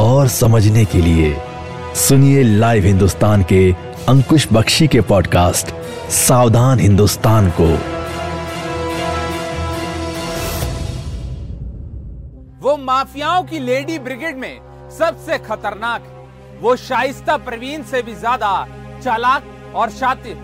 और समझने के लिए सुनिए लाइव हिंदुस्तान के अंकुश बख्शी के पॉडकास्ट सावधान हिंदुस्तान को। वो माफियाओं की लेडी ब्रिगेड में सबसे खतरनाक वो शाइस्ता प्रवीण से भी ज़्यादा चालाक और शातिर।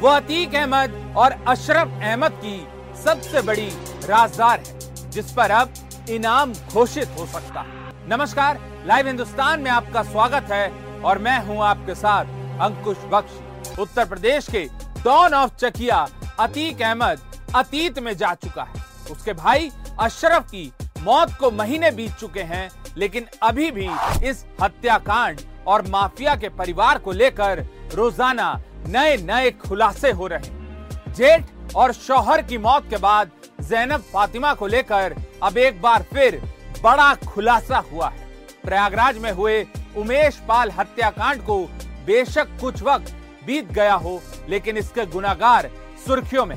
वो अतीक अहमद और अशरफ अहमद की सबसे बड़ी राजदार है, जिस पर अब इनाम घोषित हो सकता नमस्कार लाइव हिंदुस्तान में आपका स्वागत है और मैं हूँ आपके साथ अंकुश बख्शी। उत्तर प्रदेश के डॉन ऑफ़ चकिया, अतीक अहमद, अतीत में जा चुका है। उसके भाई अशरफ की मौत को महीने बीत चुके हैं, लेकिन अभी भी इस हत्याकांड और माफिया के परिवार को लेकर रोज़ाना नए नए खुलासे हो रहे जेठ और शौहर की मौत के बाद जैनब फातिमा को लेकर अब एक बार फिर बड़ा खुलासा हुआ है। प्रयागराज में हुए उमेश पाल हत्याकांड को बेशक कुछ वक्त बीत गया हो, लेकिन इसके गुनागार सुर्खियों में।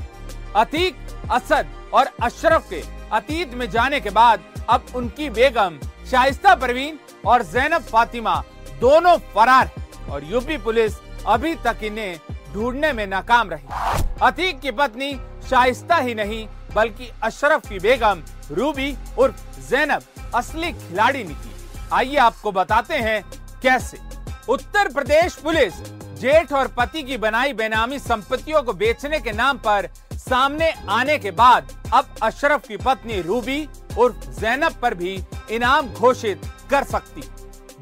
अतीक, असद और अशरफ के अतीत में जाने के बाद अब उनकी बेगम शाइस्ता परवीन और जैनब फातिमा दोनों फरार और यूपी पुलिस अभी तक इन्हें ढूँढने में नाकाम रही। अतीक की पत्नी शाइस्ता ही नहीं, बल्कि अशरफ की बेगम रूबी उर्फ़ जैनब, असली खिलाड़ी निकली। आइए आपको बताते हैं कैसे। उत्तर प्रदेश पुलिस जेठ और पति की बनाई बेनामी संपत्तियों को बेचने के नाम पर सामने आने के बाद अब अशरफ की पत्नी रूबी उर्फ़ जैनब पर भी इनाम घोषित कर सकती।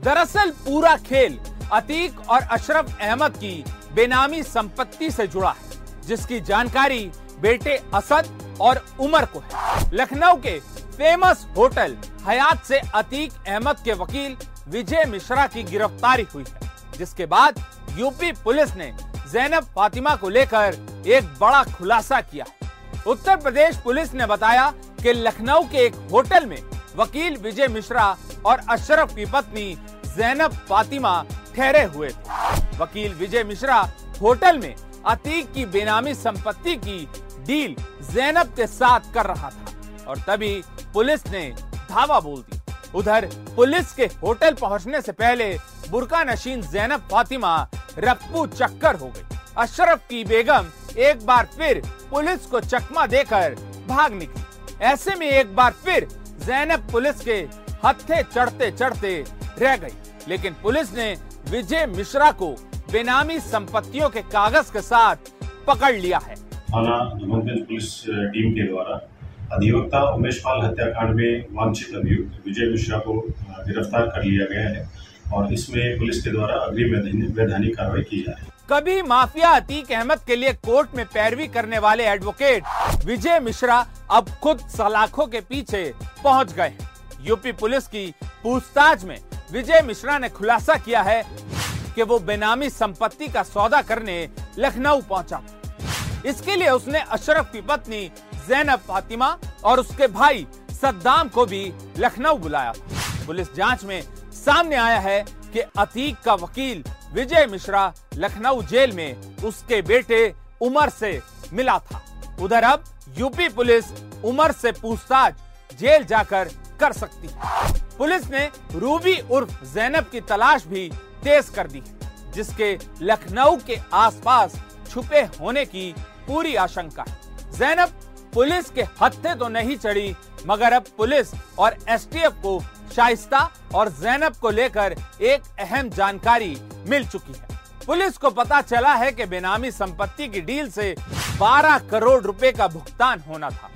दरअसल पूरा खेल अतीक और अशरफ अहमद की बेनामी संपत्ति से जुड़ा है, जिसकी जानकारी बेटे असद और उमर को है। लखनऊ के फ़ेमस होटल हयात से अतीक अहमद के वकील विजय मिश्रा की गिरफ्तारी हुई है, जिसके बाद यूपी पुलिस ने जैनब फातिमा को लेकर एक बड़ा खुलासा किया। उत्तर प्रदेश पुलिस ने बताया कि लखनऊ के एक होटल में वकील विजय मिश्रा और अशरफ की पत्नी जैनब फातिमा ठहरे हुए थे। वकील विजय मिश्रा होटल में अतीक की बेनामी संपत्ति की डील जैनब के साथ कर रहा था और तभी पुलिस ने धावा बोल उधर पुलिस के होटल पहुँचने से पहले बुरका नशीन जैनब फातिमा रफ्पू चक्कर हो गई। अशरफ की बेगम एक बार फिर पुलिस को चकमा देकर भाग निकली। ऐसे में एक बार फिर जैनब पुलिस के हत्थे चढ़ते चढ़ते रह गई। लेकिन पुलिस ने विजय मिश्रा को बेनामी संपत्तियों के कागज़ के साथ पकड़ लिया है। थाना पुलिस टीम के द्वारा अधिवक्ता उमेश पाल हत्याकांड में वांछित अभियुक्त विजय मिश्रा को गिरफ़्तार कर लिया गया है और इसमें पुलिस के द्वारा अग्रिम वैधानिक कार्रवाई की जा रही है। कभी माफिया अतीक अहमद के लिए कोर्ट में पैरवी करने वाले एडवोकेट विजय मिश्रा अब खुद सलाखों के पीछे पहुँच गए यूपी पुलिस की पूछताछ में विजय मिश्रा ने खुलासा किया है कि वो बेनामी संपत्ति का सौदा करने लखनऊ पहुँचा। इसके लिए उसने अशरफ की पत्नी जैनब फातिमा और उसके भाई सद्दाम को भी लखनऊ बुलाया। पुलिस जाँच में सामने आया है कि अतीक का वकील विजय मिश्रा लखनऊ जेल में उसके बेटे उमर से मिला था। उधर अब यूपी पुलिस उमर से पूछताछ जेल जाकर कर सकती है। पुलिस ने रूबी उर्फ़ जैनब की तलाश भी तेज कर दी जिसके लखनऊ के आसपास छुपे होने की पूरी आशंका है। जैनब पुलिस के हत्थे तो नहीं चढ़ी, मगर अब पुलिस और एसटीएफ को शाइस्ता और जैनब को लेकर एक अहम जानकारी मिल चुकी है। पुलिस को पता चला है कि बेनामी संपत्ति की डील से 12 करोड़ रुपए का भुगतान होना था।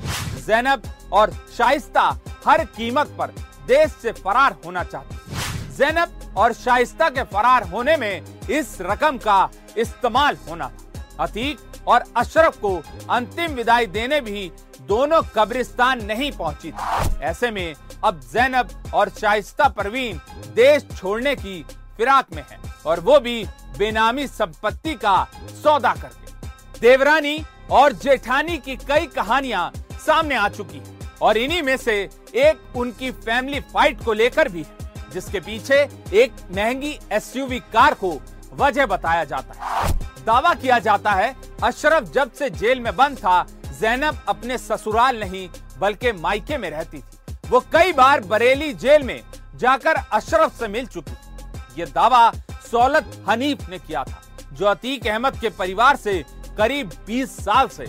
जैनब और शाइस्ता हर कीमत पर देश से फरार होना चाहती जैनब और शाइस्ता के फरार होने में इस रकम का इस्तेमाल होना था। अतीक और अशरफ को अंतिम विदाई देने भी दोनों कब्रिस्तान नहीं पहुँची थी। ऐसे में अब जैनब और शाइस्ता परवीन देश छोड़ने की फिराक में है और वो भी बेनामी संपत्ति का सौदा करके। देवरानी और जेठानी की कई कहानियाँ सामने आ चुकी हैं और इन्हीं में से एक उनकी फैमिली फाइट को लेकर भी है, जिसके पीछे एक महँगी एसयूवी कार को वजह बताया जाता है। दावा किया जाता है, अशरफ जब से जेल में बंद था, जैनब अपने ससुराल नहीं, बल्कि मायके में रहती थी। वो कई बार बरेली जेल में जाकर अशरफ से मिल चुकी थी। ये दावा सौलत हनीफ ने किया था, जो अतीक अहमद के परिवार से करीब 20 साल से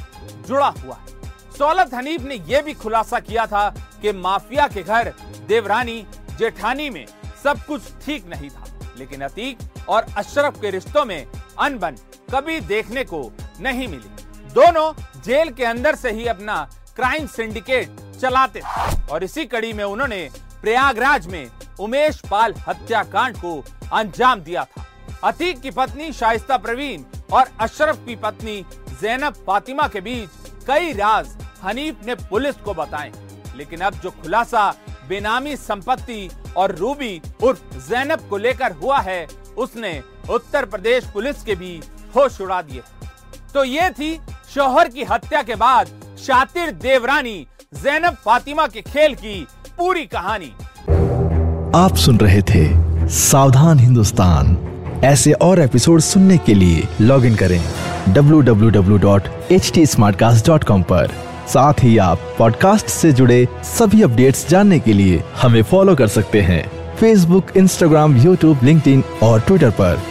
जुड़ा हुआ है। सौलत हनीफ ने यह भी खुलासा किया था कि माफिया के घर, देवरानी, जेठानी में सब कुछ ठीक नहीं था। लेकिन अतीक और अशरफ के रिश्तों में अनबन कभी देखने को नहीं मिली। दोनों जेल के अंदर से ही अपना क्राइम सिंडिकेट चलाते थे। और इसी कड़ी में उन्होंने प्रयागराज में उमेश पाल हत्याकांड को अंजाम दिया था। अतीक की पत्नी शाइस्ता प्रवीण और अशरफ की पत्नी जैनब फातिमा के बीच कई राज हनीफ ने पुलिस को बताए। लेकिन अब जो खुलासा बेनामी, संपत्ति और रूबी उर्फ़ जैनब को लेकर हुआ है, उसने उत्तर प्रदेश पुलिस के भी होश उड़ा दिए। तो ये थी शोहर की हत्या के बाद शातिर देवरानी जैनब फातिमा के खेल की पूरी कहानी। आप सुन रहे थे सावधान हिंदुस्तान। ऐसे और एपिसोड सुनने के लिए लॉग इन करें www.htsmartcast.com पर। साथ ही आप पॉडकास्ट से जुड़े सभी अपडेट्स जानने के लिए हमें फॉलो कर सकते हैं। फेसबुक इंस्टाग्राम यूट्यूब लिंक्डइन और ट्विटर पर।